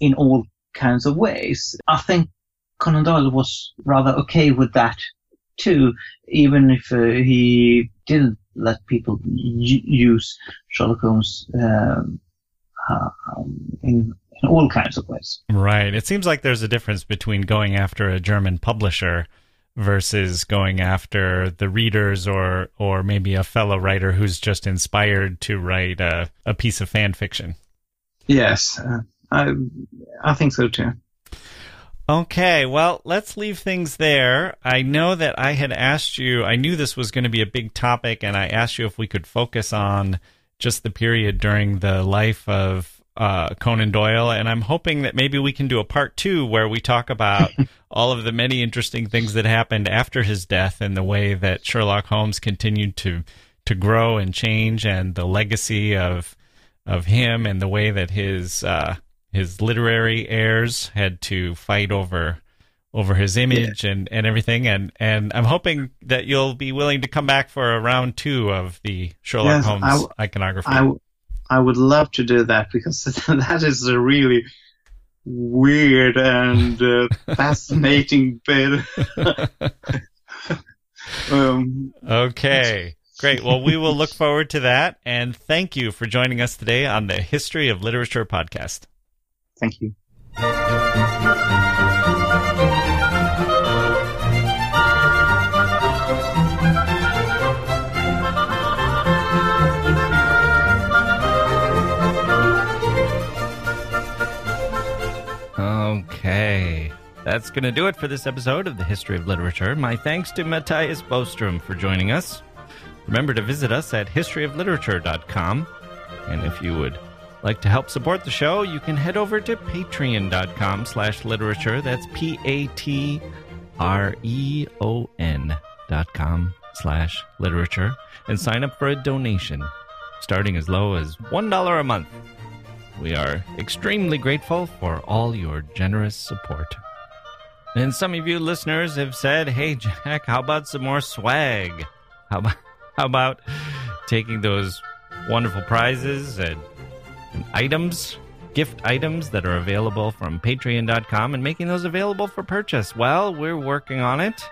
in all kinds of ways. I think Conan Doyle was rather okay with that too, even if uh, he didn't let people u- use Sherlock Holmes um, uh, um, in, in all kinds of ways. Right. It seems like there's a difference between going after a German publisher versus going after the readers or or maybe a fellow writer who's just inspired to write a, a piece of fan fiction. Yes, uh, I I think so too. Okay, well, let's leave things there. I know that I had asked you, I knew this was going to be a big topic, and I asked you if we could focus on just the period during the life of uh, Conan Doyle, and I'm hoping that maybe we can do a part two where we talk about all of the many interesting things that happened after his death and the way that Sherlock Holmes continued to to grow and change, and the legacy of of him and the way that his uh, his literary heirs had to fight over over his image and, and everything and and I'm hoping that you'll be willing to come back for a round two of the Sherlock Yes, Holmes I w- iconography. I, w- I would love to do that because that is a really weird and uh, fascinating bit. um, okay. Great. Well, we will look forward to that. And thank you for joining us today on the History of Literature podcast. Thank you. Okay. That's going to do it for this episode of the History of Literature. My thanks to Mattias Bostrom for joining us. Remember to visit us at historyofliterature.com. And if you would like to help support the show, you can head over to patreon.com slash literature. That's P-A-T-R-E-O-N dot com slash literature and sign up for a donation starting as low as $1 a month. We are extremely grateful for all your generous support. And some of you listeners have said, hey, Jacke, how about some more swag? How about, how about taking those wonderful prizes and, and items, gift items that are available from patreon.com and making those available for purchase? Well, we're working on it.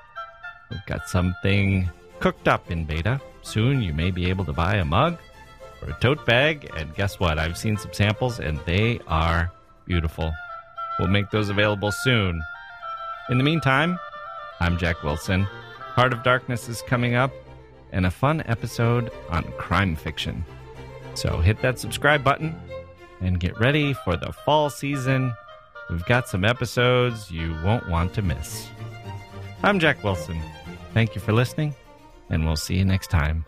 We've got something cooked up in beta. Soon you may be able to buy a mug or a tote bag. And guess what? I've seen some samples and they are beautiful. We'll make those available soon. In the meantime, I'm Jacke Wilson. Heart of Darkness is coming up and a fun episode on crime fiction. So hit that subscribe button and get ready for the fall season. We've got some episodes you won't want to miss. I'm Jacke Wilson. Thank you for listening, and we'll see you next time.